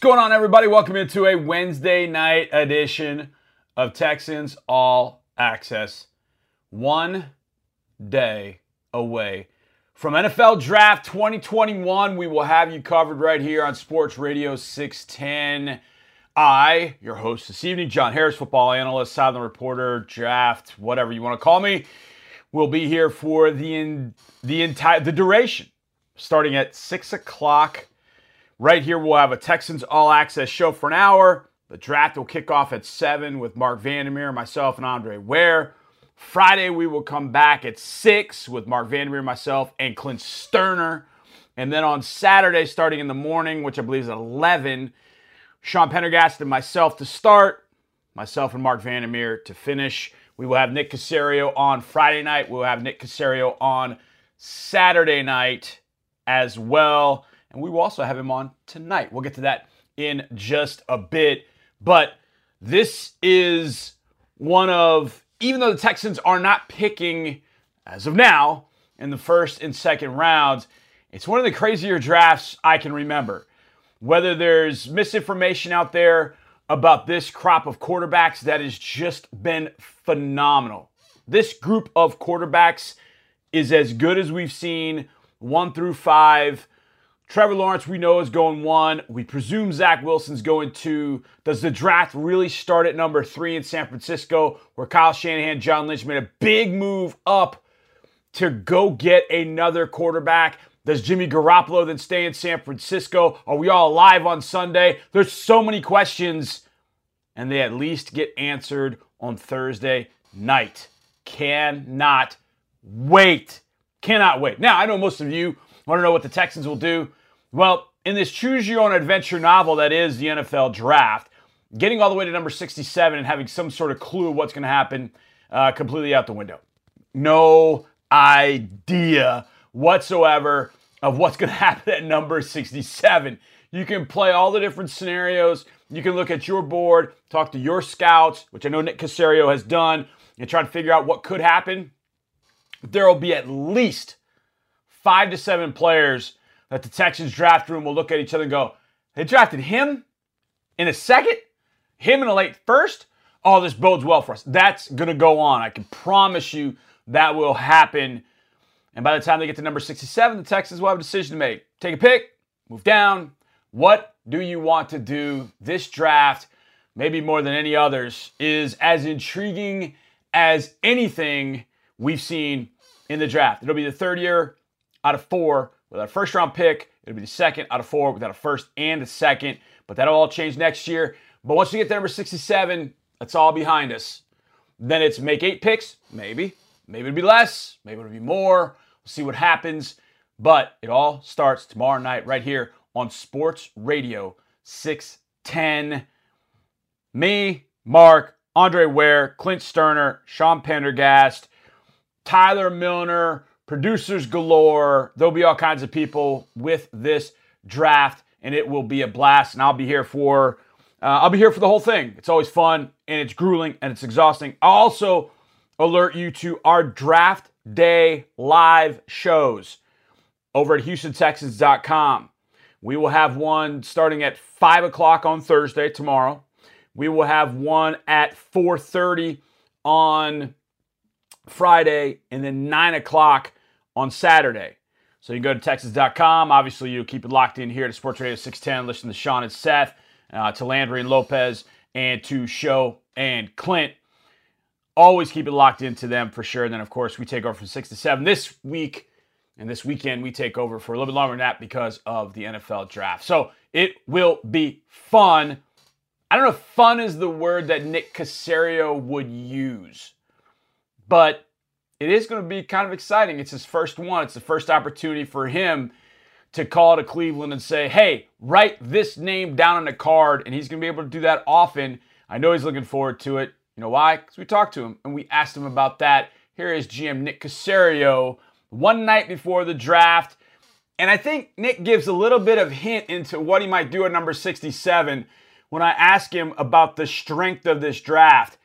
What's going on, everybody? Welcome into a Wednesday night edition of Texans All Access. One day away from NFL Draft 2021. We will have you covered right here on Sports Radio 610. I, your host this evening, John Harris, football analyst, sideline reporter, draft, whatever you want to call me, will be here for the in, the entire the duration, starting at six o'clock Right here, we'll have a Texans All Access show for an hour. The draft will kick off at 7 with Mark Vandermeer, myself, and Andre Ware. Friday, we will come back at 6 with Mark Vandermeer, myself, and Clint Stoerner. And then on Saturday, starting in the morning, which I believe is at 11, Sean Pendergast and myself to start, myself and Mark Vandermeer to finish. We will have Nick Caserio on Friday night. We'll have Nick Caserio on Saturday night as well. And we will also have him on tonight. We'll get to that in just a bit. But this is one of, even though the Texans are not picking as of now in the first and second rounds, it's one of the crazier drafts I can remember. Whether there's misinformation out there about this crop of quarterbacks that has just been phenomenal. This group of quarterbacks is as good as we've seen one through five Trevor Lawrence, we know, is going one. We presume Zach Wilson's going two. Does the draft really start at number three in San Francisco, where Kyle Shanahan, John Lynch made a big move up to go get another quarterback? Does Jimmy Garoppolo then stay in San Francisco? Are we all alive on Sunday? There's so many questions, and they at least get answered on Thursday night. Cannot wait. Cannot wait. Now, I know most of you want to know what the Texans will do well, in this choose your own adventure novel that is the NFL draft, getting all the way to number 67 and having some sort of clue what's going to happen uh, completely out the window. No idea whatsoever of what's going to happen at number 67. You can play all the different scenarios. You can look at your board, talk to your scouts, which I know Nick Caserio has done, and try to figure out what could happen. There will be at least five to seven players that the Texans draft room will look at each other and go, they drafted him in a second, him in a late first. Oh, this bodes well for us. That's going to go on. I can promise you that will happen. And by the time they get to number 67, the Texans will have a decision to make. Take a pick, move down. What do you want to do? This draft, maybe more than any others, is as intriguing as anything we've seen in the draft. It'll be the third year out of four Without a first round pick, it'll be the second out of four without a first and a second. But that'll all change next year. But once you get to number 67, that's all behind us. Then it's make eight picks, maybe. Maybe it'll be less, maybe it'll be more. We'll see what happens. But it all starts tomorrow night right here on Sports Radio 610. Me, Mark, Andre Ware, Clint Stoerner, Sean Pendergast, Tyler Milner, producers galore. There'll be all kinds of people with this draft, and it will be a blast. And I'll be here for uh, I'll be here for the whole thing. It's always fun and it's grueling and it's exhausting. I'll also alert you to our draft day live shows over at HoustonTexans.com. We will have one starting at five o'clock on Thursday tomorrow. We will have one at 4:30 on Friday, and then nine o'clock on Saturday. So you can go to Texans.com. Obviously, you keep it locked in here to Sports Radio 610. Listen to Sean and Seth, uh, to Landry and Lopez, and to Show and Clint. Always keep it locked into them for sure. And then, of course, we take over from 6 to 7. This week and this weekend, we take over for a little bit longer than that because of the NFL draft. So it will be fun. I don't know if fun is the word that Nick Caserio would use, but it is going to be kind of exciting. It's his first one. It's the first opportunity for him to call to Cleveland and say, hey, write this name down on a card. And he's going to be able to do that often. I know he's looking forward to it. You know why? Because we talked to him and we asked him about that. Here is GM Nick Caserio one night before the draft. And I think Nick gives a little bit of hint into what he might do at number 67 when I ask him about the strength of this draft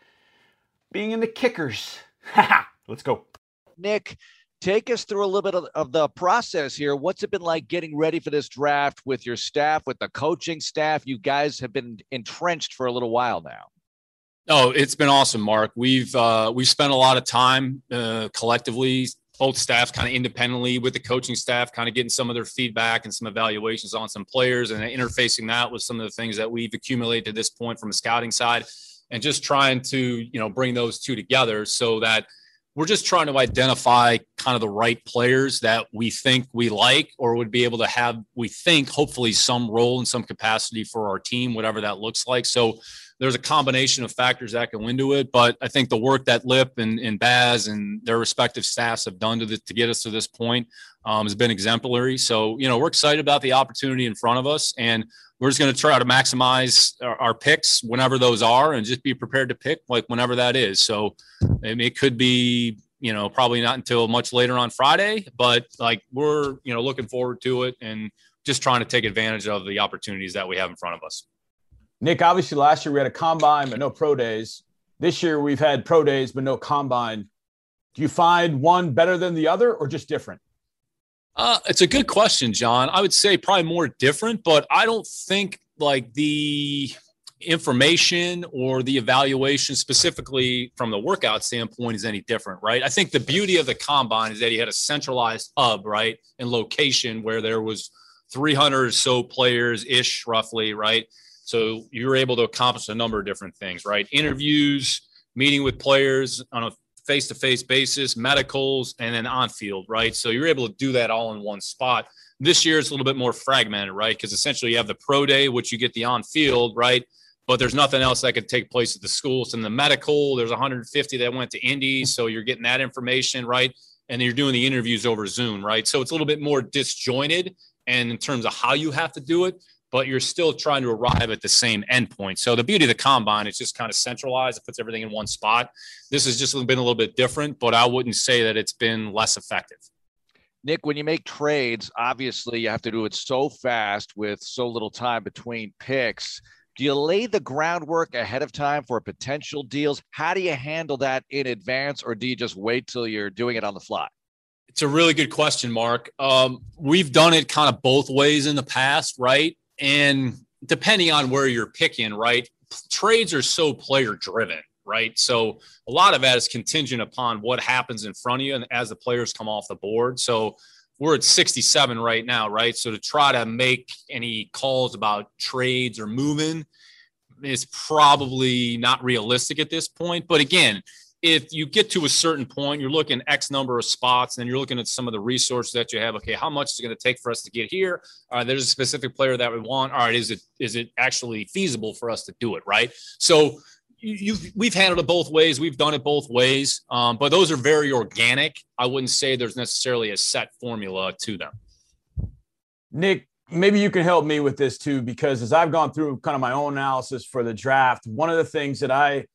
being in the kickers. Let's go. Nick, take us through a little bit of, of, the process here. What's it been like getting ready for this draft with your staff, with the coaching staff? You guys have been entrenched for a little while now. Oh, it's been awesome, Mark. We've uh, we've spent a lot of time uh, collectively, both staff kind of independently with the coaching staff, kind of getting some of their feedback and some evaluations on some players, and interfacing that with some of the things that we've accumulated to this point from a scouting side, and just trying to you know bring those two together so that we're just trying to identify kind of the right players that we think we like or would be able to have we think hopefully some role in some capacity for our team whatever that looks like. So there's a combination of factors that go into it. But I think the work that Lip and, and Baz and their respective staffs have done to, the, to get us to this point um, has been exemplary. So, you know, we're excited about the opportunity in front of us. And we're just going to try to maximize our, our, picks whenever those are and just be prepared to pick like whenever that is. So I mean, it could be, you know, probably not until much later on Friday, but like we're, you know, looking forward to it and just trying to take advantage of the opportunities that we have in front of us. Nick, obviously last year we had a combine but no pro days. This year we've had pro days but no combine. Do you find one better than the other or just different? Uh, it's a good question, John. I would say probably more different, but I don't think like the information or the evaluation specifically from the workout standpoint is any different, right? I think the beauty of the combine is that he had a centralized hub, right, and location where there was 300 or so players ish, roughly, right? So you're able to accomplish a number of different things, right? Interviews, meeting with players on a face to face basis, medicals, and then on field, right? So you're able to do that all in one spot. This year it's a little bit more fragmented, right? Because essentially you have the pro day, which you get the on field, right? But there's nothing else that could take place at the schools. In the medical, there's 150 that went to Indy. So you're getting that information, right? And you're doing the interviews over Zoom, right? So it's a little bit more disjointed. And in terms of how you have to do it, but you're still trying to arrive at the same endpoint. So the beauty of the combine is just kind of centralized. It puts everything in one spot. This has just been a little bit different, but I wouldn't say that it's been less effective. Nick, when you make trades, obviously you have to do it so fast with so little time between picks. Do you lay the groundwork ahead of time for potential deals? How do you handle that in advance, or do you just wait till you're doing it on the fly? It's a really good question, Mark. Um, we've done it kind of both ways in the past, right? And depending on where you're picking, right, trades are so player driven, right? So a lot of that is contingent upon what happens in front of you and as the players come off the board. So we're at 67 right now, right? So to try to make any calls about trades or moving is probably not realistic at this point. But again, if you get to a certain point, you're looking X number of spots, and you're looking at some of the resources that you have. Okay, how much is it going to take for us to get here? Right, there's a specific player that we want. All right, is it is it actually feasible for us to do it? Right. So you've we've handled it both ways. We've done it both ways, um, but those are very organic. I wouldn't say there's necessarily a set formula to them. Nick, maybe you can help me with this too, because as I've gone through kind of my own analysis for the draft, one of the things that I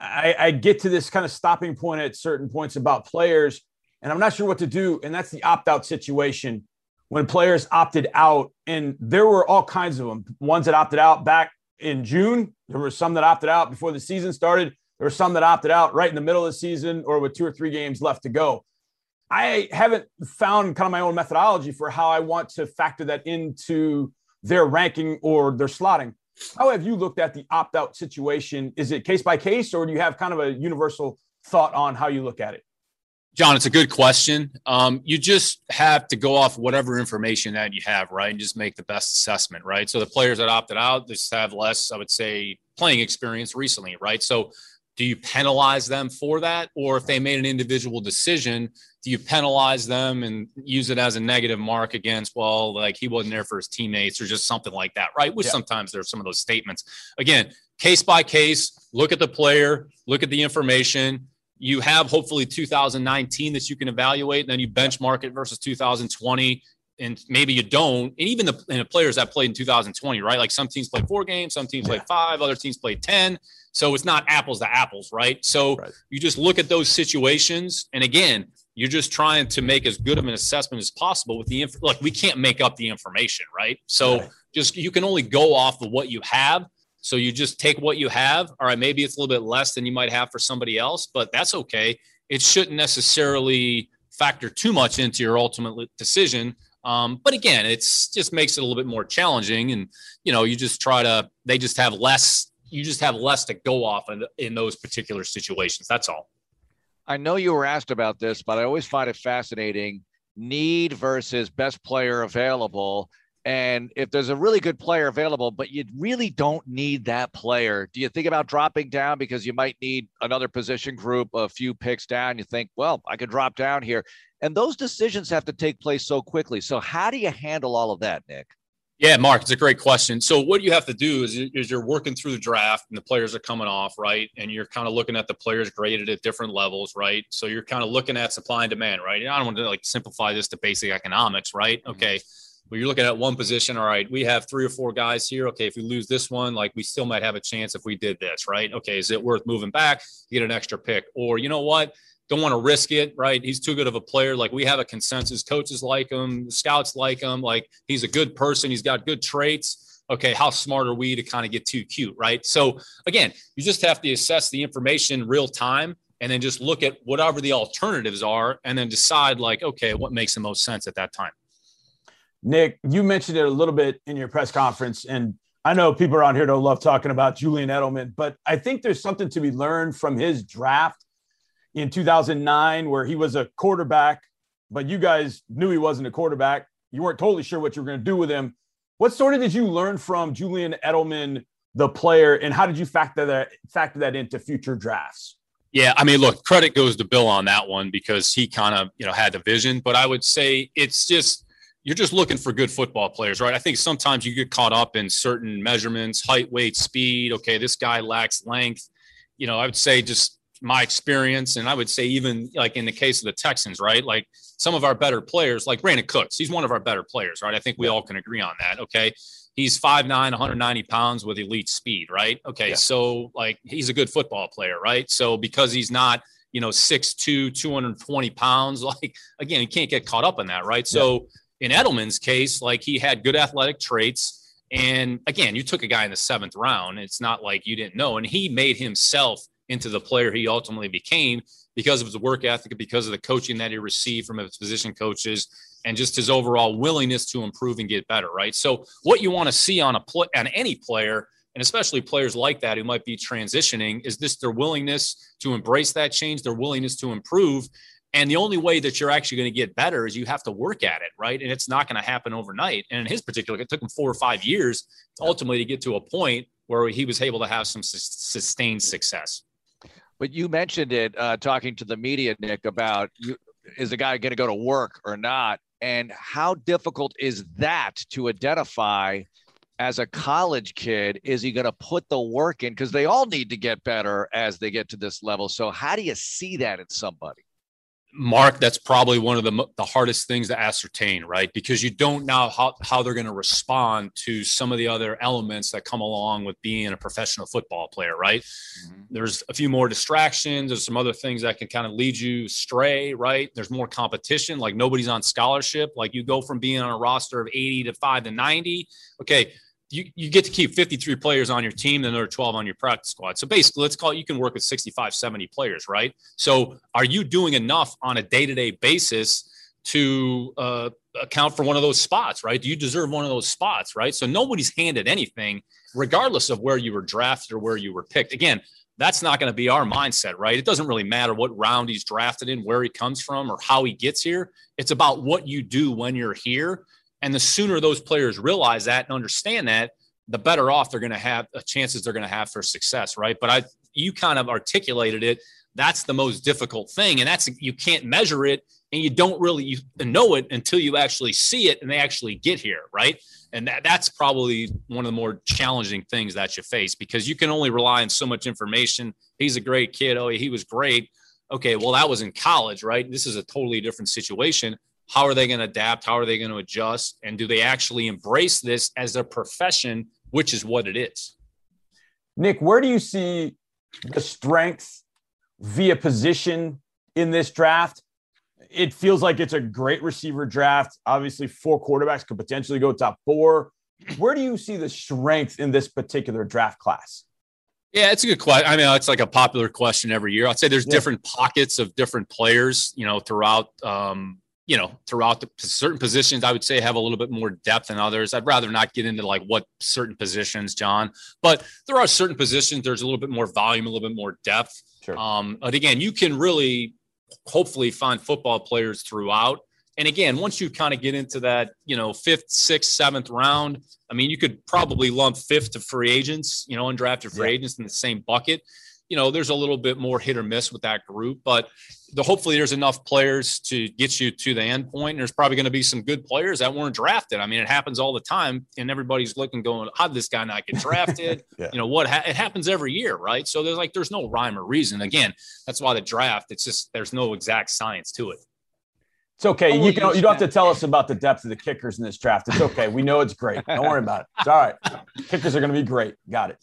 I, I get to this kind of stopping point at certain points about players, and I'm not sure what to do. And that's the opt out situation when players opted out. And there were all kinds of them. Ones that opted out back in June. There were some that opted out before the season started. There were some that opted out right in the middle of the season or with two or three games left to go. I haven't found kind of my own methodology for how I want to factor that into their ranking or their slotting. How have you looked at the opt out situation? Is it case by case, or do you have kind of a universal thought on how you look at it? John, it's a good question. Um, you just have to go off whatever information that you have, right? And just make the best assessment, right? So the players that opted out just have less, I would say, playing experience recently, right? So do you penalize them for that? Or if they made an individual decision do you penalize them and use it as a negative mark against well like he wasn't there for his teammates or just something like that right? Which yeah. sometimes there's some of those statements. Again case by case look at the player look at the information. You have hopefully 2019 that you can evaluate and then you benchmark it versus 2020 and maybe you don't. And even the, and the players that played in 2020 right? Like some teams play four games some teams yeah. play five other teams play 10 so it's not apples to apples right? So right. you just look at those situations. And again you're just trying to make as good of an assessment as possible with the info. like we can't make up the information, right? So right. just you can only go off of what you have. So you just take what you have. All right, maybe it's a little bit less than you might have for somebody else, but that's okay. It shouldn't necessarily factor too much into your ultimate decision. Um, but again, it's just makes it a little bit more challenging. And, you know, you just try to, they just have less, you just have less to go off in, in those particular situations. That's all. I know you were asked about this, but I always find it fascinating need versus best player available. And if there's a really good player available, but you really don't need that player, do you think about dropping down because you might need another position group a few picks down? You think, well, I could drop down here. And those decisions have to take place so quickly. So, how do you handle all of that, Nick? Yeah, Mark, it's a great question. So, what you have to do is, is you're working through the draft and the players are coming off, right? And you're kind of looking at the players graded at different levels, right? So, you're kind of looking at supply and demand, right? I don't want to like simplify this to basic economics, right? Mm-hmm. Well, you're looking at one position. All right, we have three or four guys here. Okay, if we lose this one, like we still might have a chance if we did this, right? Okay, is it worth moving back, get an extra pick? Or you know what? don't want to risk it, right? He's too good of a player. Like we have a consensus. Coaches like him, scouts like him. Like he's a good person. He's got good traits. Okay, how smart are we to kind of get too cute, right? So again, you just have to assess the information real time and then just look at whatever the alternatives are and then decide like, okay, what makes the most sense at that time. Nick, you mentioned it a little bit in your press conference, and I know people around here don't love talking about Julian Edelman, but I think there's something to be learned from his draft in 2009 where he was a quarterback, but you guys knew he wasn't a quarterback. You weren't totally sure what you were going to do with him. What sort of did you learn from Julian Edelman, the player, and how did you factor that factor that into future drafts? Yeah, I mean, look, credit goes to Bill on that one because he kind of, you know, had the vision. But I would say it's just you're just looking for good football players, right? I think sometimes you get caught up in certain measurements, height, weight, speed. Okay, this guy lacks length. You know, I would say just my experience, and I would say even like in the case of the Texans, right? Like some of our better players, like Brandin Cooks, he's one of our better players, right? I think we all can agree on that. Okay. He's 5'9, 190 pounds with elite speed, right? Okay. Yeah. So like he's a good football player, right? So because he's not, you know, 6'2, 220 pounds, like again, you can't get caught up in that, right? So yeah. In Edelman's case, like he had good athletic traits. And again, you took a guy in the seventh round. It's not like you didn't know. And he made himself into the player he ultimately became because of his work ethic, because of the coaching that he received from his position coaches, and just his overall willingness to improve and get better. Right. So, what you want to see on a play on any player, and especially players like that who might be transitioning, is this their willingness to embrace that change, their willingness to improve. And the only way that you're actually going to get better is you have to work at it, right? And it's not going to happen overnight. And in his particular, it took him four or five years to ultimately to get to a point where he was able to have some sustained success. But you mentioned it uh, talking to the media, Nick, about you, is the guy going to go to work or not? And how difficult is that to identify as a college kid? Is he going to put the work in? Because they all need to get better as they get to this level. So, how do you see that in somebody? Mark, that's probably one of the, the hardest things to ascertain, right? Because you don't know how, how they're going to respond to some of the other elements that come along with being a professional football player, right? Mm-hmm. There's a few more distractions. There's some other things that can kind of lead you stray, right? There's more competition. Like nobody's on scholarship. Like you go from being on a roster of 80 to 5 to 90. Okay you, you get to keep 53 players on your team, then there are 12 on your practice squad. So basically, let's call it you can work with 65, 70 players, right? So are you doing enough on a day to day basis to uh, account for one of those spots, right? Do you deserve one of those spots, right? So nobody's handed anything, regardless of where you were drafted or where you were picked. Again, that's not going to be our mindset, right? It doesn't really matter what round he's drafted in, where he comes from, or how he gets here. It's about what you do when you're here and the sooner those players realize that and understand that, the better off they're going to have the uh, chances they're going to have for success, right? But I, you kind of articulated it. That's the most difficult thing, and that's you can't measure it, and you don't really know it until you actually see it and they actually get here, right? And that, that's probably one of the more challenging things that you face because you can only rely on so much information. He's a great kid. Oh, he was great. Okay, well, that was in college, right? This is a totally different situation how are they going to adapt? How are they going to adjust? And do they actually embrace this as a profession, which is what it is? Nick, where do you see the strength via position in this draft? It feels like it's a great receiver draft. Obviously, four quarterbacks could potentially go top four. Where do you see the strength in this particular draft class? Yeah, it's a good question. I mean, it's like a popular question every year. I'd say there's yeah. different pockets of different players, you know, throughout, um, you know, throughout the certain positions. I would say have a little bit more depth than others. I'd rather not get into like what certain positions, John, but there are certain positions. There's a little bit more volume, a little bit more depth. Sure. Um, but again, you can really, hopefully, find football players throughout. And again, once you kind of get into that, you know, fifth, sixth, seventh round, I mean, you could probably lump fifth to free agents, you know, undrafted free yeah. agents in the same bucket. You know, there's a little bit more hit or miss with that group, but the, hopefully there's enough players to get you to the end point. And there's probably going to be some good players that weren't drafted. I mean, it happens all the time, and everybody's looking, going, "How did this guy not get drafted?" yeah. You know what? Ha- it happens every year, right? So there's like there's no rhyme or reason. Again, that's why the draft. It's just there's no exact science to it. It's okay. Oh, you can. You don't have to tell us about the depth of the kickers in this draft. It's okay. We know it's great. Don't worry about it. It's all right. Kickers are going to be great. Got it.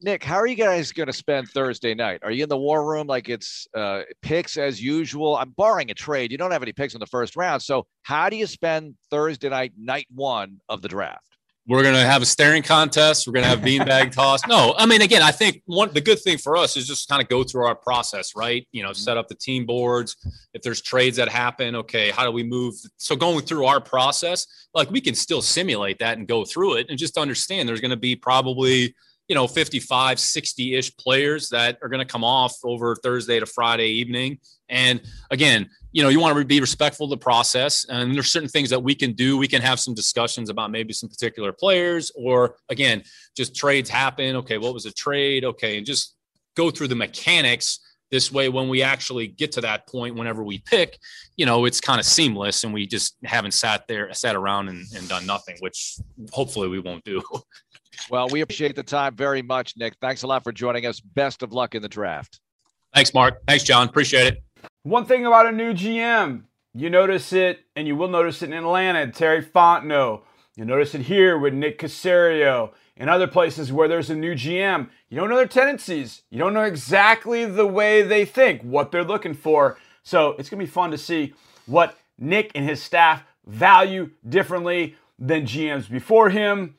Nick, how are you guys going to spend Thursday night? Are you in the war room like it's uh, picks as usual? I'm barring a trade. You don't have any picks in the first round. So, how do you spend Thursday night, night one of the draft? We're going to have a staring contest. We're going to have beanbag toss. No, I mean, again, I think one the good thing for us is just kind of go through our process, right? You know, set up the team boards. If there's trades that happen, okay, how do we move? So going through our process, like we can still simulate that and go through it and just understand there's going to be probably you know 55 60 ish players that are going to come off over thursday to friday evening. And again you know you want to be respectful of the process and there's certain things that we can do. We can have some discussions about maybe some particular players or again just trades happen. Okay what was a trade? Okay and just go through the mechanics this way when we actually get to that point whenever we pick you know it's kind of seamless and we just haven't sat there sat around and, and done nothing which hopefully we won't do well we appreciate the time very much nick thanks a lot for joining us best of luck in the draft thanks mark thanks john appreciate it one thing about a new GM, you notice it, and you will notice it in Atlanta, Terry Fontenot. You notice it here with Nick Caserio and other places where there's a new GM. You don't know their tendencies. You don't know exactly the way they think, what they're looking for. So it's going to be fun to see what Nick and his staff value differently than GMs before him.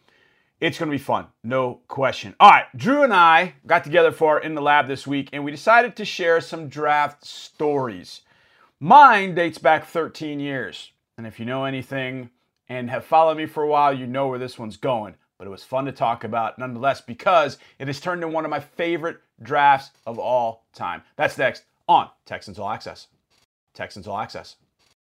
It's going to be fun, no question. All right, Drew and I got together for in the lab this week, and we decided to share some draft stories. Mine dates back 13 years, and if you know anything and have followed me for a while, you know where this one's going. But it was fun to talk about nonetheless because it has turned into one of my favorite drafts of all time. That's next on Texans All Access. Texans All Access.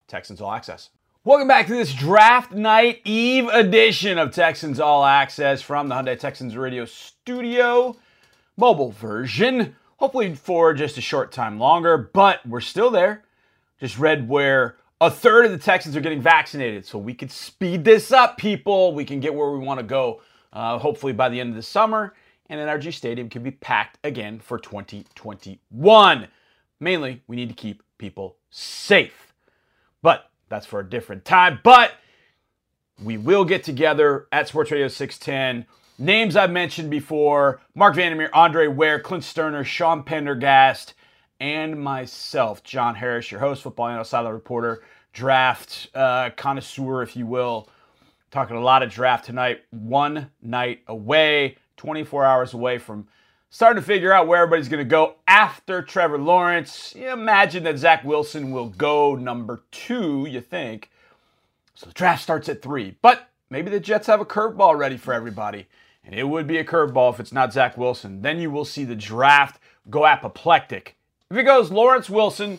Texans All Access. Welcome back to this draft night eve edition of Texans All Access from the Hyundai Texans Radio Studio, mobile version. Hopefully for just a short time longer, but we're still there. Just read where a third of the Texans are getting vaccinated, so we could speed this up, people. We can get where we want to go, uh, hopefully by the end of the summer, and NRG Stadium can be packed again for 2021. Mainly, we need to keep people safe. But that's for a different time. But we will get together at Sports Radio 610. Names I've mentioned before Mark Vandermeer, Andre Ware, Clint Stoerner, Sean Pendergast, and myself, John Harris, your host, Football Analyst, Sideline Reporter, draft uh, connoisseur, if you will. Talking a lot of draft tonight. One night away, 24 hours away from starting to figure out where everybody's going to go after Trevor Lawrence. You imagine that Zach Wilson will go number two, you think. So the draft starts at three. But maybe the Jets have a curveball ready for everybody. And it would be a curveball if it's not Zach Wilson. Then you will see the draft go apoplectic. If it goes Lawrence Wilson,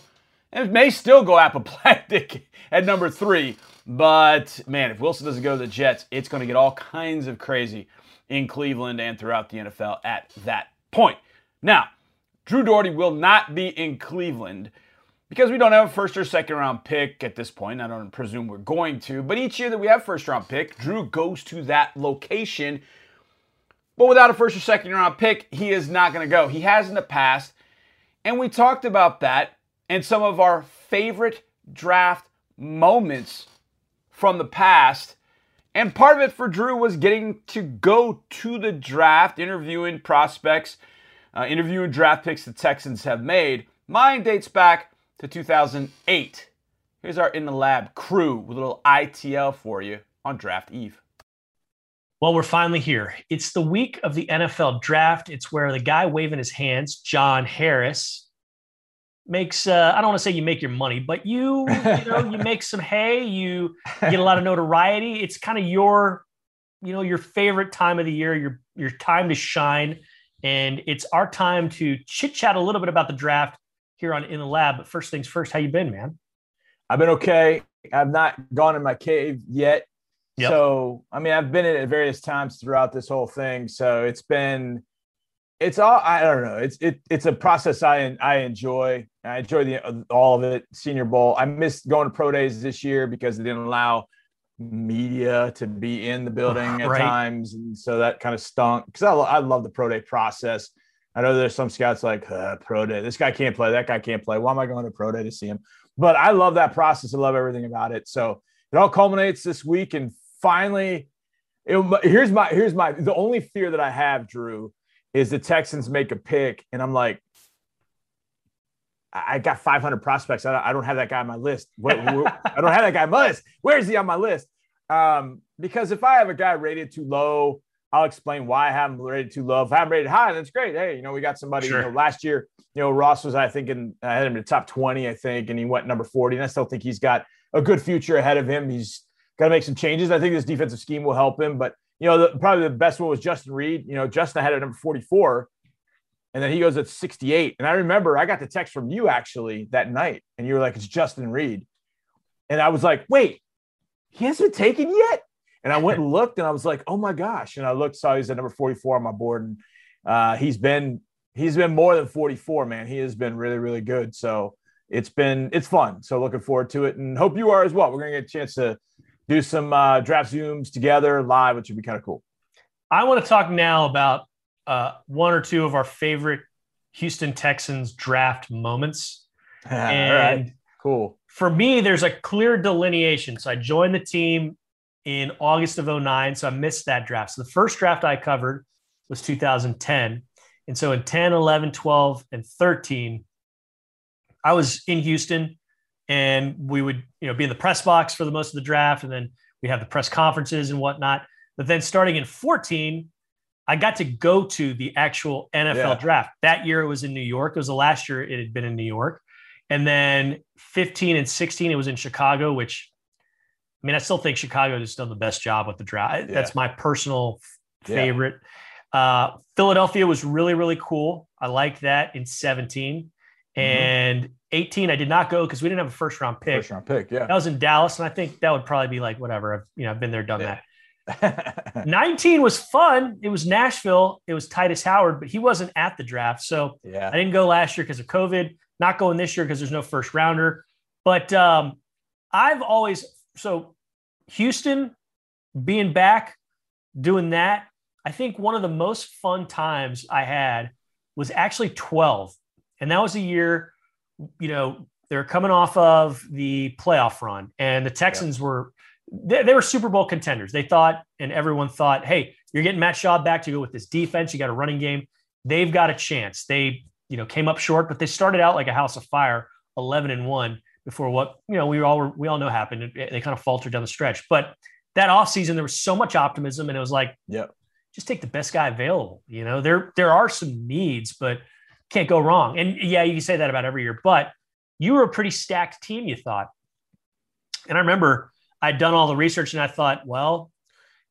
it may still go apoplectic at number three. But man, if Wilson doesn't go to the Jets, it's going to get all kinds of crazy in Cleveland and throughout the NFL at that point. Now, Drew Dougherty will not be in Cleveland because we don't have a first or second round pick at this point. I don't presume we're going to, but each year that we have first round pick, Drew goes to that location. But without a first or second round pick, he is not going to go. He has in the past, and we talked about that and some of our favorite draft moments from the past and part of it for Drew was getting to go to the draft, interviewing prospects, uh, interviewing draft picks the Texans have made. Mine dates back to 2008. Here's our In the Lab crew with a little ITL for you on draft eve. Well, we're finally here. It's the week of the NFL draft. It's where the guy waving his hands, John Harris, makes uh, I don't want to say you make your money, but you you know you make some hay, you get a lot of notoriety. It's kind of your you know your favorite time of the year, your your time to shine, and it's our time to chit chat a little bit about the draft here on In the Lab. But first things first, how you been, man? I've been okay. I've not gone in my cave yet. Yep. So, I mean, I've been in it at various times throughout this whole thing. So it's been, it's all, I don't know. It's, it, it's a process I, I enjoy. I enjoy the, all of it. Senior Bowl. I missed going to pro days this year because they didn't allow media to be in the building at right. times. And so that kind of stunk because I, I love the pro day process. I know there's some scouts like uh, pro day. This guy can't play. That guy can't play. Why am I going to pro day to see him? But I love that process. I love everything about it. So it all culminates this week, and finally, it, here's my here's my the only fear that I have, Drew, is the Texans make a pick, and I'm like, I got 500 prospects. I don't have that guy on my list. What, I don't have that guy on my list. Where is he on my list? Um, because if I have a guy rated too low, I'll explain why I have him rated too low. If I have him rated high, that's great. Hey, you know, we got somebody. Sure. You know, last year, you know, Ross was I think in I had him in the top 20, I think, and he went number 40. And I still think he's got a good future ahead of him. He's got to make some changes. I think this defensive scheme will help him. But you know, the, probably the best one was Justin Reid. You know, Justin had at number 44, and then he goes at 68. And I remember I got the text from you actually that night, and you were like, "It's Justin Reid. and I was like, "Wait, he hasn't been taken yet." And I went and looked, and I was like, "Oh my gosh!" And I looked, saw he's at number 44 on my board, and uh, he's been he's been more than 44. Man, he has been really really good. So it's been it's fun. So looking forward to it, and hope you are as well. We're gonna get a chance to do some uh, draft zooms together live, which would be kind of cool. I want to talk now about uh, one or two of our favorite Houston Texans draft moments. and All right, cool. For me, there's a clear delineation. So I joined the team in August of 09, so I missed that draft. So the first draft I covered was 2010. And so in 10, 11, 12, and 13, I was in Houston and we would you know be in the press box for the most of the draft and then we have the press conferences and whatnot but then starting in 14 i got to go to the actual nfl yeah. draft that year it was in new york it was the last year it had been in new york and then 15 and 16 it was in chicago which i mean i still think chicago has done the best job with the draft yeah. that's my personal favorite yeah. uh, philadelphia was really really cool i like that in 17 mm-hmm. And 18, I did not go because we didn't have a first round pick. First round pick, yeah. That was in Dallas, and I think that would probably be like whatever. I've you know I've been there, done yeah. that. 19 was fun. It was Nashville. It was Tytus Howard, but he wasn't at the draft, so yeah. I didn't go last year because of COVID. Not going this year because there's no first rounder. But um, I've always so Houston being back doing that. I think one of the most fun times I had was actually 12, and that was a year you know, they're coming off of the playoff run, and the Texans yeah. were they, they, were Super Bowl contenders. They thought, and everyone thought, hey, you're getting Matt Schaub back to go with this defense. You got a running game. They've got a chance. They, you know, came up short, but they started out like a house of fire, 11 and one before what, you know, we all were, we all know happened. They kind of faltered down the stretch. But that offseason, there was so much optimism, and it was like, yeah, just take the best guy available. You know, there there are some needs, but can't go wrong. And yeah, you can say that about every year, but you were a pretty stacked team, you thought. And I remember I'd done all the research and I thought, well,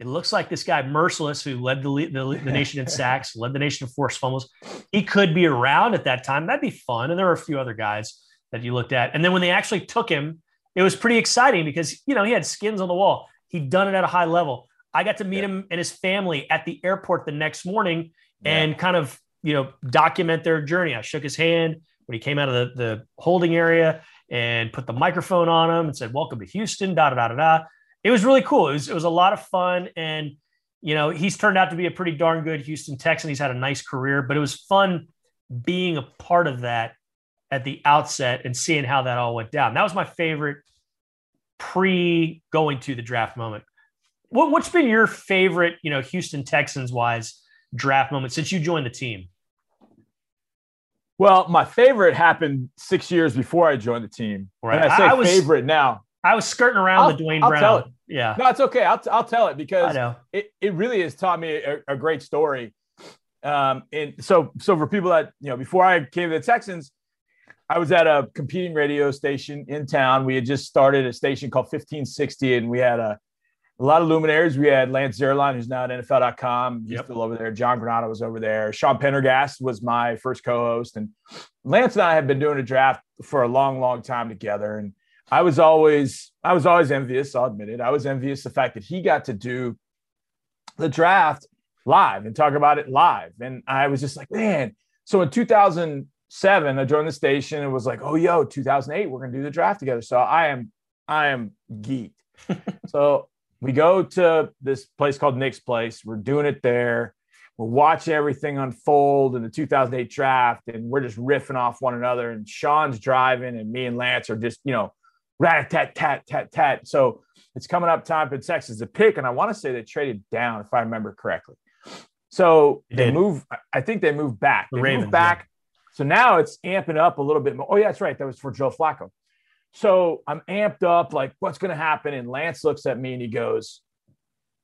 it looks like this guy Mercilus, who led the, the, the nation in sacks, led the nation in forced fumbles, he could be around at that time. That'd be fun. And there were a few other guys that you looked at. And then when they actually took him, it was pretty exciting because, you know, he had skins on the wall. He'd done it at a high level. I got to meet yeah. him and his family at the airport the next morning yeah. and kind of you know, document their journey. I shook his hand when he came out of the, the holding area and put the microphone on him and said, Welcome to Houston, da da da da. It was really cool. It was, it was a lot of fun. And, you know, he's turned out to be a pretty darn good Houston Texan. He's had a nice career, but it was fun being a part of that at the outset and seeing how that all went down. That was my favorite pre going to the draft moment. What, what's been your favorite, you know, Houston Texans wise draft moment since you joined the team? Well, my favorite happened six years before I joined the team. Right. And I say I was, favorite now. I was skirting around I'll, the Duane I'll Brown. Tell it. Yeah. No, it's okay. I'll, I'll tell it I because know. it, it really has taught me a, a great story. Um, and so, so for people that, you know, before I came to the Texans, I was at a competing radio station in town. We had just started a station called 1560 and we had a, a lot of luminaries. We had Lance Zierlein, who's now at NFL.com. He's Yep. still over there. John Granato was over there. Sean Pendergast was my first co-host. And Lance and I have been doing a draft for a long, long time together. And I was always, I was always envious. I'll admit it. I was envious the fact that he got to do the draft live and talk about it live. And I was just like, man. So in 2007, I joined the station and was like, oh, yo, 2008, we're gonna do the draft together. So I am, I am geeked. so we go to this place called Nick's Place. We're doing it there. We're watching everything unfold in the 2008 draft, and we're just riffing off one another. And Sean's driving, and me and Lance are just, you know, rat tat tat tat tat. So it's coming up time for Texas to pick, and I want to say they traded down, if I remember correctly. So They move. I think they moved back. They Ravens, moved back. So now it's amping up a little bit more. Oh yeah, that's right. That was for Joe Flacco. So I'm amped up, like what's going to happen? And Lance looks at me and he goes,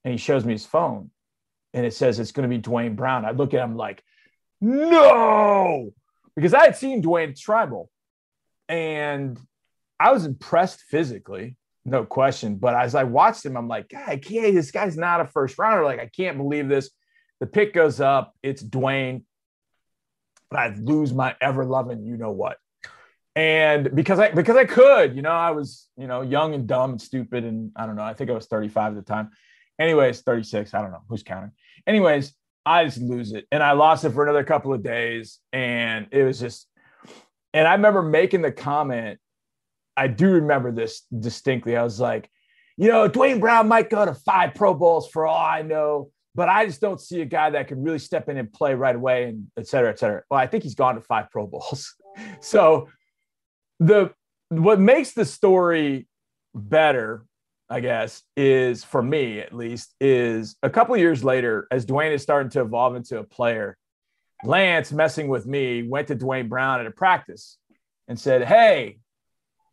and he shows me his phone, and it says it's going to be Duane Brown. I look at him like, no, because I had seen Duane Tribal, and I was impressed physically, no question. But as I watched him, I'm like, I can't. This guy's not a first rounder. Like I can't believe this. The pick goes up. It's Duane. But I lose my ever loving, you know what? And because I because I could, you know, I was, you know, young and dumb and stupid, and I don't know. I think I was 35 at the time. Anyways, 36. I don't know who's counting. Anyways, I just lose it, and I lost it for another couple of days, and it was just. And I remember making the comment. I do remember this distinctly. I was like, you know, Duane Brown might go to five Pro Bowls for all I know, but I just don't see a guy that can really step in and play right away, and et cetera, et cetera. Well, I think he's gone to five Pro Bowls. so the what makes the story better, I guess, is for me at least, is a couple years later, as Duane is starting to evolve into a player, Lance messing with me went to Duane Brown at a practice and said, Hey,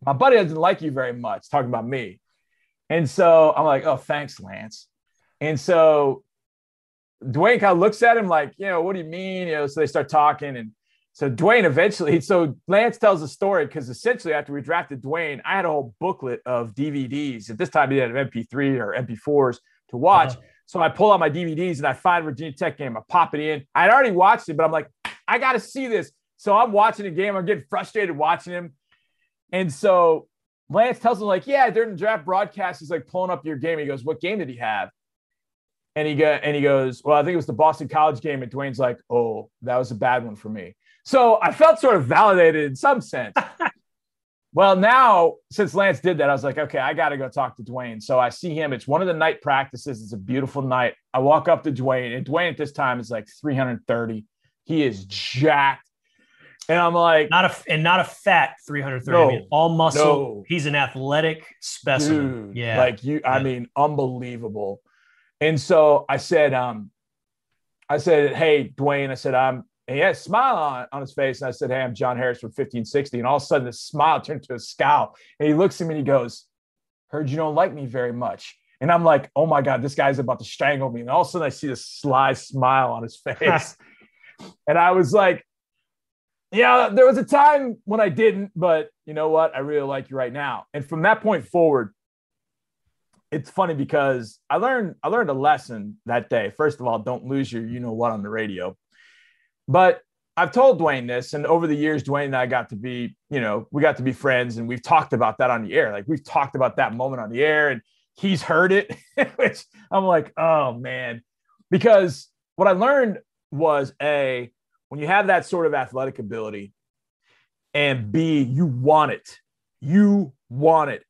my buddy doesn't like you very much, talking about me. And so I'm like, Oh, thanks, Lance. And so Duane kind of looks at him like, you know, what do you mean? You know, so they start talking. And so Duane eventually, so Lance tells a story because essentially after we drafted Duane, I had a whole booklet of DVDs. At this time, he had MP3 or MP4s to watch. Uh-huh. So I pull out my DVDs and I find Virginia Tech game. I pop it in. I'd already watched it, but I'm like, I got to see this. So I'm watching the game. I'm getting frustrated watching him. And so Lance tells him, like, yeah, during the draft broadcast, he's like pulling up your game. He goes, What game did he have? And he go, and he goes, Well, I think it was the Boston College game. And Duane's like, Oh, that was a bad one for me. So I felt sort of validated in some sense. well, now since Lance did that, I was like, okay, I got to go talk to Duane. So I see him. It's one of the night practices. It's a beautiful night. I walk up to Duane, and Duane at this time is like 330. He is jacked. And I'm like, Not a and not a fat 330. I mean, all muscle. no. He's an athletic specimen. dude, yeah. like you, I mean, unbelievable. And so I said, um, I said, hey, Duane, I said, I'm, and he had a smile on, on his face. And I said, hey, I'm John Harris from 1560. And all of a sudden, the smile turned to a scowl. And he looks at me and he goes, heard you don't like me very much. And I'm like, oh my God, this guy's about to strangle me. And all of a sudden, I see this sly smile on his face. and I was like, yeah, there was a time when I didn't, but you know what? I really like you right now. And from that point forward, it's funny because I learned I learned a lesson that day. First of all, don't lose your you know what on the radio. But I've told Duane this, and over the years, Duane and I got to be, you know, we got to be friends, and we've talked about that on the air. Like we've talked about that moment on the air, and he's heard it, which I'm like, oh man, because what I learned was a when you have that sort of athletic ability, and B, you want it, you want it,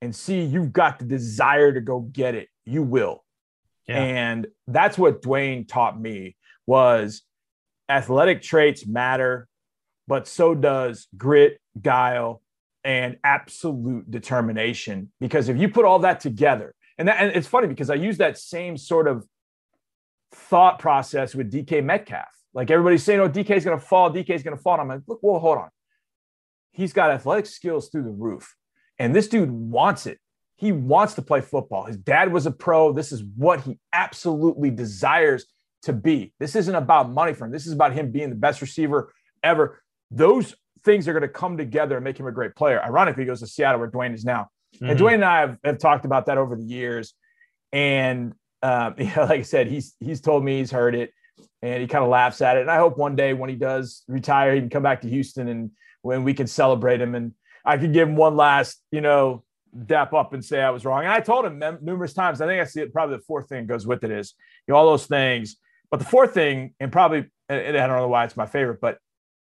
and C, you've got the desire to go get it, you will. Yeah. And that's what Duane taught me was athletic traits matter, but so does grit, guile, and absolute determination. Because if you put all that together, and, that, and it's funny because I use that same sort of thought process with DK Metcalf. Like everybody's saying, oh, DK is going to fall, DK is going to fall. And I'm like, look, well, hold on. He's got athletic skills through the roof. And this dude wants it. he wants to play football. His dad was a pro. This is what he absolutely desires to be. This isn't about money for him. This is about him being the best receiver ever. Those things are going to come together and make him a great player. Ironically, he goes to Seattle where Duane is now. Mm-hmm. And Duane and I have, have, talked about that over the years. And um, you know, like I said, he's he's told me he's heard it and he kind of laughs at it. And I hope one day when he does retire, he can come back to Houston and when we can celebrate him and I could give him one last, you know, dap up and say I was wrong. And I told him numerous times. I think I see it. Probably the fourth thing goes with it is you know all those things. But the fourth thing, and probably I don't know why it's my favorite, but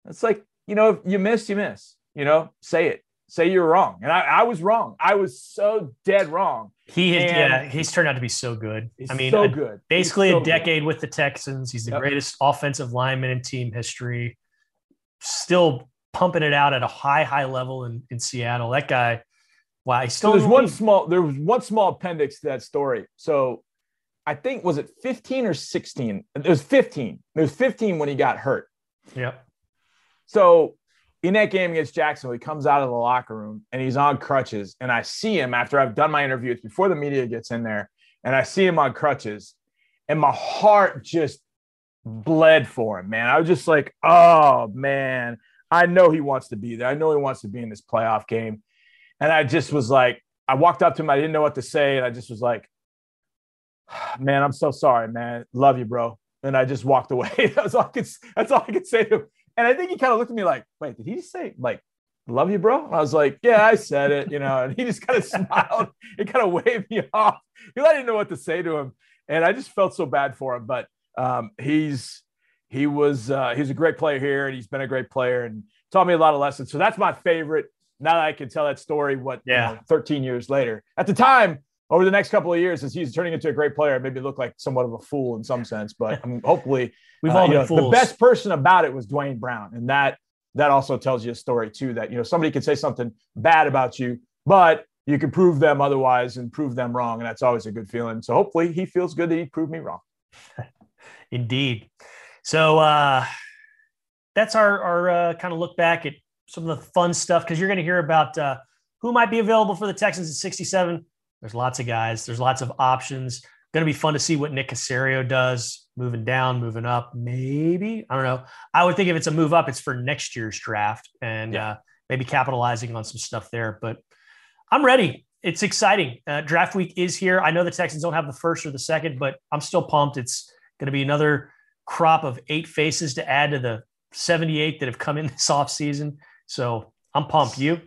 it's like you know, if you miss, you miss. You know, say it. Say you're wrong. And I, I was wrong. I was so dead wrong. He has, yeah, he's turned out to be so good. I mean, so good. Basically, so a decade good. with the Texans. He's the yep. greatest offensive lineman in team history. Still pumping it out at a high, high level in, in Seattle. That guy, wow, he's still. So there's one small. There was one small appendix to that story. So, I think was it 15 or 16? It was 15. It was 15 when he got hurt. Yep. So in that game against Jacksonville, he comes out of the locker room and he's on crutches. And I see him after I've done my interview. It's before the media gets in there. And I see him on crutches. And my heart just bled for him, man. I was just like, oh, man, I know he wants to be there. I know he wants to be in this playoff game. And I just was like, I walked up to him. I didn't know what to say. And I just was like, man, I'm so sorry, man. Love you, bro. And I just walked away. that's all I could, that's all I could say to him. And I think he kind of looked at me like, wait, did he just say like, love you, bro? And I was like, yeah, I said it, you know, and he just kind of smiled and kind of waved me off because I didn't know what to say to him. And I just felt so bad for him. But um, he's, he was, uh, he's a great player here and he's been a great player and taught me a lot of lessons. So that's my favorite. Now that I can tell that story, what, yeah. You know, 13 years later. At the time, over the next couple of years as he's turning into a great player, maybe look like somewhat of a fool in some sense. But I mean, hopefully, we've uh, all been know, fools. The best person about it was Duane Brown, and that that also tells you a story too. That you know somebody could say something bad about you, but you can prove them otherwise and prove them wrong, and that's always a good feeling. So hopefully, he feels good that he proved me wrong. Indeed. So uh, that's our our uh, kind of look back at some of the fun stuff because you're going to hear about uh, who might be available for the Texans at 67 there's lots of guys. There's lots of options. Going to be fun to see what Nick Caserio does, moving down, moving up. Maybe I don't know. I would think if it's a move up, it's for next year's draft and yeah. uh, maybe capitalizing on some stuff there. But I'm ready. It's exciting. Uh, draft week is here. I know the Texans don't have the first or the second, but I'm still pumped. It's going to be another crop of eight faces to add to the 78 that have come in this offseason. So I'm pumped. You?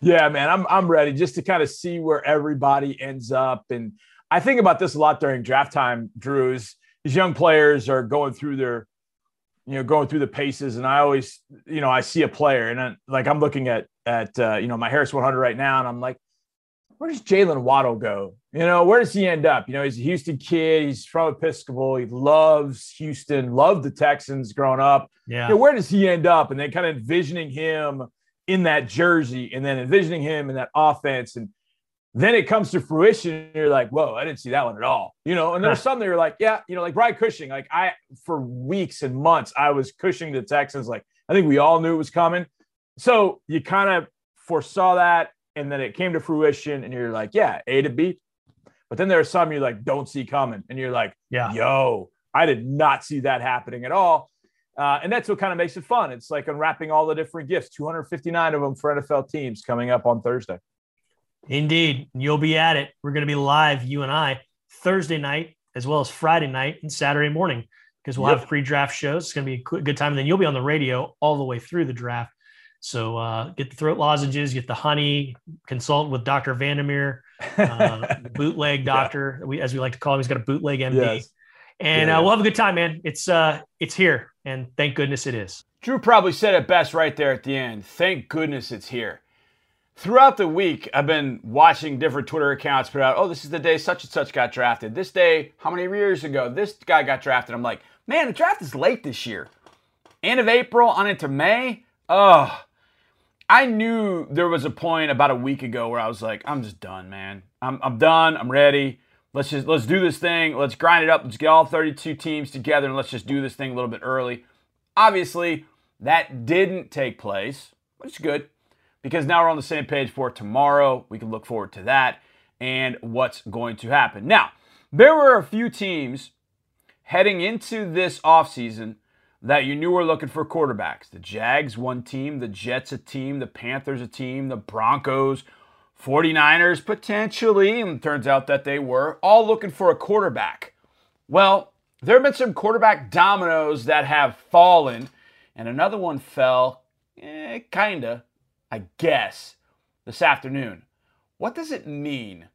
Yeah, man, I'm I'm ready just to kind of see where everybody ends up. And I think about this a lot during draft time, Drews. These young players are going through their, you know, going through the paces. And I always, you know, I see a player and I, like I'm looking at at uh, you know my Harris 100 right now, and I'm like, where does Jalen Waddle go? You know, where does he end up? You know, he's a Houston kid. He's from Episcopal. He loves Houston. Loved the Texans growing up. Yeah. You know, where does he end up? And then kind of envisioning him in that jersey and then envisioning him in that offense. And then it comes to fruition and you're like, whoa, I didn't see that one at all. You know, and there's some that are like, yeah, you know, like Brian Cushing, like I, for weeks and months, I was Cushing the Texans. Like, I think we all knew it was coming. So you kind of foresaw that. And then it came to fruition and you're like, yeah, A to B. But then there are some you like don't see coming. And you're like, yeah, yo, I did not see that happening at all. Uh, and that's what kind of makes it fun. It's like unwrapping all the different gifts, 259 of them for NFL teams coming up on Thursday. Indeed. You'll be at it. We're going to be live, you and I, Thursday night, as well as Friday night and Saturday morning, because we'll yep. have pre draft shows. It's going to be a good time. And then you'll be on the radio all the way through the draft. So uh, get the throat lozenges, get the honey, consult with Dr. Vandermeer, uh, bootleg doctor, yeah. we, as we like to call him. He's got a bootleg MD. Yes. And yeah. uh, we'll have a good time, man. It's uh, it's here and thank goodness it is. Drew probably said it best right there at the end. Thank goodness it's here. Throughout the week, I've been watching different Twitter accounts put out, oh, this is the day such and such got drafted. This day, how many years ago, this guy got drafted. I'm like, man, the draft is late this year. End of April on into May. Oh, I knew there was a point about a week ago where I was like, I'm just done, man. I'm, I'm done. I'm ready. Let's just let's do this thing. Let's grind it up. Let's get all 32 teams together and let's just do this thing a little bit early. Obviously, that didn't take place, which is good. because now we're on the same page for tomorrow. We can look forward to that and what's going to happen. Now, there were a few teams heading into this offseason that you knew were looking for quarterbacks. The Jags, one team, the Jets, a team, the Panthers, a team, the Broncos, 49ers, potentially, and turns out that they were, all looking for a quarterback. Well, there have been some quarterback dominoes that have fallen, and another one fell, eh, kinda, I guess, this afternoon. What does it mean?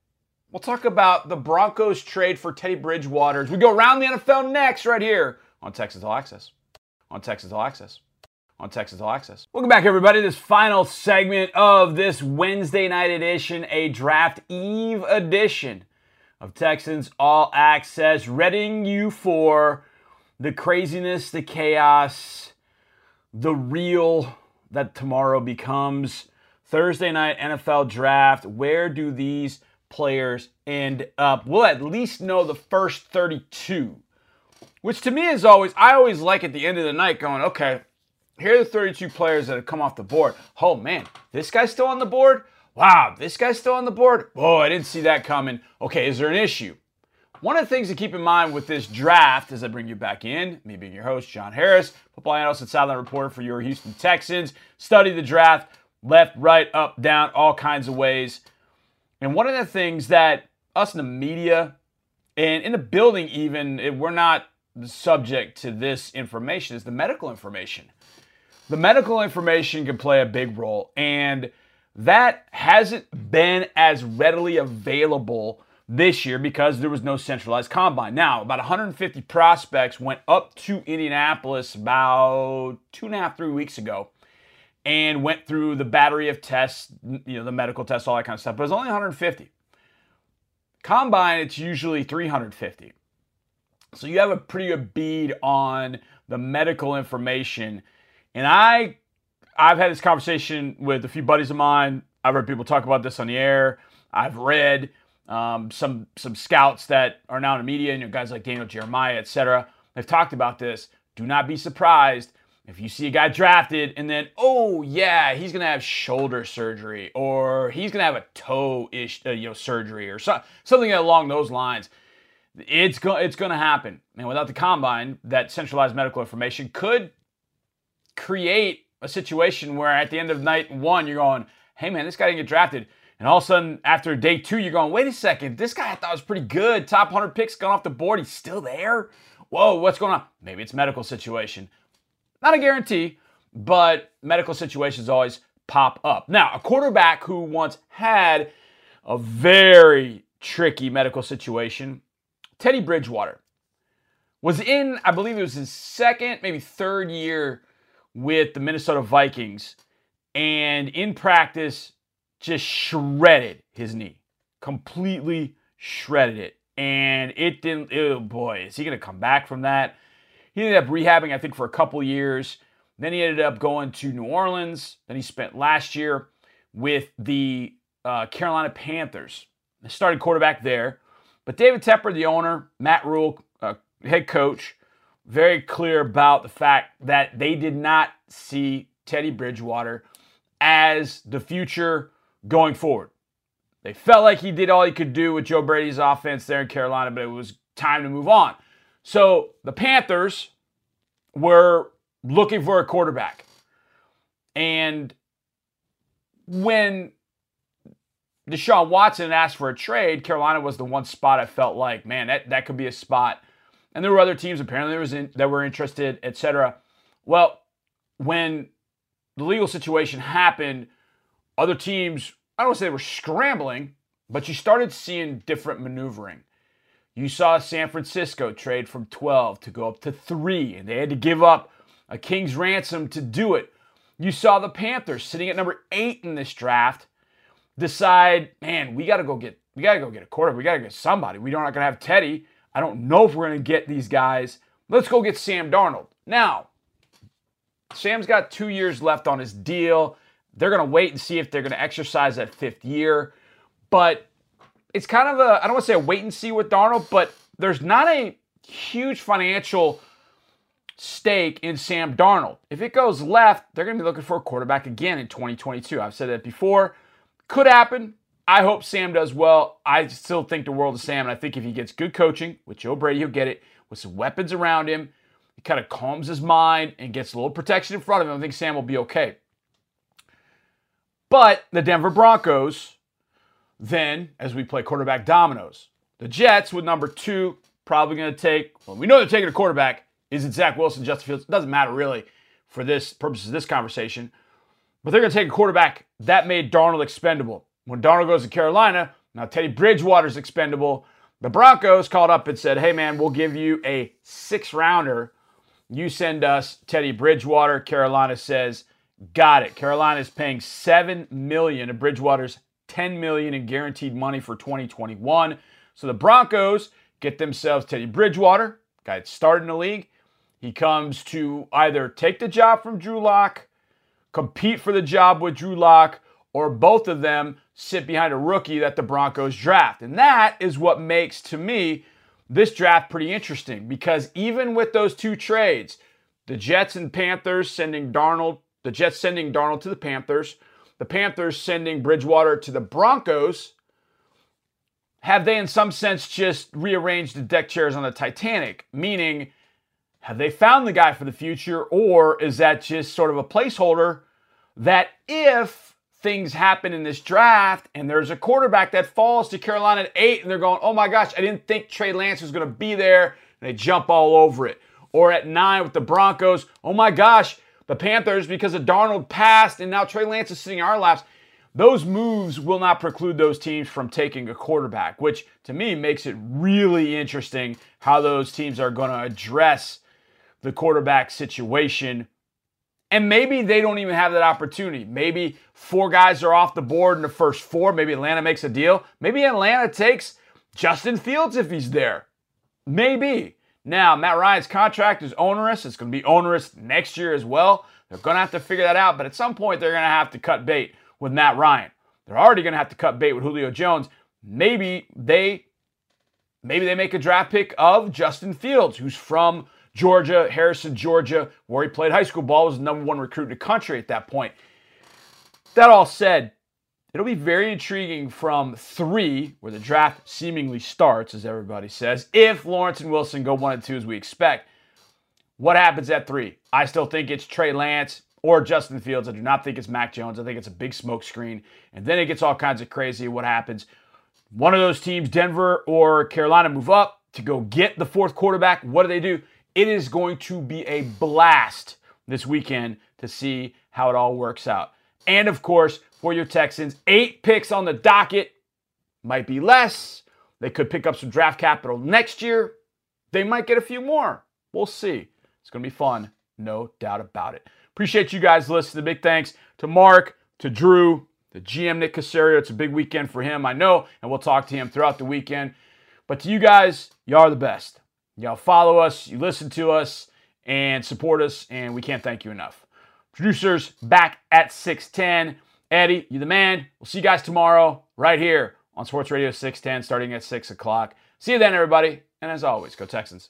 We'll talk about the Broncos trade for Teddy Bridgewater as we go around the NFL next, right here on Texans All Access. On Texans All Access. On Texans All Access. Welcome back, everybody. This final segment of this Wednesday night edition, a draft eve edition of Texans All Access, readying you for the craziness, the chaos, the real that tomorrow becomes. Thursday night NFL draft. Where do these players end up? We'll at least know the first 32, which to me is always, I always like at the end of the night going, okay, here are the 32 players that have come off the board. Oh man, this guy's still on the board? Wow, this guy's still on the board? Oh, I didn't see that coming. Okay, is there an issue? One of the things to keep in mind with this draft as I bring you back in, me being your host, John Harris, football analyst and sideline reporter for your Houston Texans, study the draft left, right, up, down, all kinds of ways. And one of the things that us in the media and in the building, even, eh, we're not subject to this information, is the medical information. The medical information can play a big role. And that hasn't been as readily available this year because there was no centralized combine. Now, about 150 prospects went up to Indianapolis about two and a half, three weeks ago and went through the battery of tests, you know, the medical tests, all that kind of stuff. But it was only 150. Combine, it's usually 350. So you have a pretty good bead on the medical information. And I I've had this conversation with a few buddies of mine. I've heard people talk about this on the air. I've read um, some some scouts that are now in the media, and you know, guys like Daniel Jeremiah, etc. They've talked about this. Do not be surprised if you see a guy drafted and then, oh yeah, he's gonna have shoulder surgery, or he's gonna have a toe ish, uh, you know, surgery, or so, something along those lines. It's go- it's gonna happen, and without the combine, that centralized medical information could create a situation where at the end of night one, you're going, hey man, this guy didn't get drafted. And all of a sudden, after day two, you're going, wait a second, this guy I thought was pretty good. Top 100 picks gone off the board. He's still there. Whoa, what's going on? Maybe it's medical situation. Not a guarantee, but medical situations always pop up. Now, a quarterback who once had a very tricky medical situation, Teddy Bridgewater, was in, I believe it was his second, maybe third year with the Minnesota Vikings, and in practice, just shredded his knee, completely shredded it. And it didn't, oh boy, is he going to come back from that? He ended up rehabbing, I think, for a couple years. Then he ended up going to New Orleans. Then he spent last year with the uh, Carolina Panthers. He started quarterback there. But David Tepper, the owner, Matt Rhule, uh, head coach, very clear about the fact that they did not see Teddy Bridgewater as the future going forward. They felt like he did all he could do with Joe Brady's offense there in Carolina, but it was time to move on. So the Panthers were looking for a quarterback. And when Deshaun Watson asked for a trade, Carolina was the one spot I felt like, man, that, that could be a spot and there were other teams apparently was in, that were interested, etc. Well, when the legal situation happened, other teams, I don't want to say they were scrambling, but you started seeing different maneuvering. You saw San Francisco trade from 12 to go up to 3, and they had to give up a king's ransom to do it. You saw the Panthers sitting at number 8 in this draft decide, man, we got to go get we got to go get a quarterback. We got to get somebody. We're not going to have Teddy. I don't know if we're going to get these guys. Let's go get Sam Darnold. Now, Sam's got two years left on his deal. They're going to wait and see if they're going to exercise that fifth year. But it's kind of a, I don't want to say a wait and see with Darnold, but there's not a huge financial stake in Sam Darnold. If it goes left, they're going to be looking for a quarterback again in 2022. I've said that before. Could happen. I hope Sam does well. I still think the world of Sam, and I think if he gets good coaching with Joe Brady, he'll get it with some weapons around him. He kind of calms his mind and gets a little protection in front of him. I think Sam will be okay. But the Denver Broncos, then, as we play quarterback dominoes, the Jets with number two, probably going to take, well, we know they're taking a quarterback. Is it Zach Wilson, Justin Fields? It doesn't matter really for this purposes of this conversation. But they're going to take a quarterback that made Darnold expendable. When Darnold goes to Carolina, now Teddy Bridgewater's expendable. The Broncos called up and said, hey, man, we'll give you a six rounder. You send us Teddy Bridgewater. Carolina says, got it. Carolina is paying 7 million of Bridgewater's 10 million in guaranteed money for 2021. So the Broncos get themselves Teddy Bridgewater, guy that started in the league. He comes to either take the job from Drew Lock, compete for the job with Drew Lock, or both of them sit behind a rookie that the Broncos draft. And that is what makes, to me, this draft pretty interesting because even with those two trades, the Jets and Panthers sending Darnold, the Jets sending Darnold to the Panthers, the Panthers sending Bridgewater to the Broncos, have they in some sense just rearranged the deck chairs on the Titanic? Meaning, have they found the guy for the future, or is that just sort of a placeholder that if things happen in this draft and there's a quarterback that falls to Carolina at eight and they're going, oh my gosh, I didn't think Trey Lance was going to be there, and they jump all over it. Or at nine with the Broncos, oh my gosh, the Panthers, because of Darnold passed and now Trey Lance is sitting in our laps. Those moves will not preclude those teams from taking a quarterback, which to me makes it really interesting how those teams are going to address the quarterback situation and maybe they don't even have that opportunity. Maybe four guys are off the board in the first four. Maybe Atlanta makes a deal. Maybe Atlanta takes Justin Fields if he's there. Maybe. Now, Matt Ryan's contract is onerous. It's going to be onerous next year as well. They're going to have to figure that out, but at some point, they're going to have to cut bait with Matt Ryan. They're already going to have to cut bait with Julio Jones. Maybe they maybe they make a draft pick of Justin Fields, who's from Georgia, Harrison, Georgia, where he played high school ball, was the number one recruit in the country at that point. That all said, it'll be very intriguing from three, where the draft seemingly starts, as everybody says, if Lawrence and Wilson go one and two as we expect. What happens at three? I still think it's Trey Lance or Justin Fields. I do not think it's Mac Jones. I think it's a big smoke screen. And then it gets all kinds of crazy. What happens? One of those teams, Denver or Carolina, move up to go get the fourth quarterback. What do they do? It is going to be a blast this weekend to see how it all works out. And of course, for your Texans, eight picks on the docket might be less. They could pick up some draft capital next year. They might get a few more. We'll see. It's going to be fun, no doubt about it. Appreciate you guys listening. Big thanks to Mark, to Drew, the GM Nick Caserio. It's a big weekend for him, I know, and we'll talk to him throughout the weekend. But to you guys, you are the best. Y'all follow us, you listen to us, and support us, and we can't thank you enough. Producers back at 610. Eddie, you the man. We'll see you guys tomorrow right here on Sports Radio 610 starting at 6 o'clock. See you then, everybody. And as always, go Texans.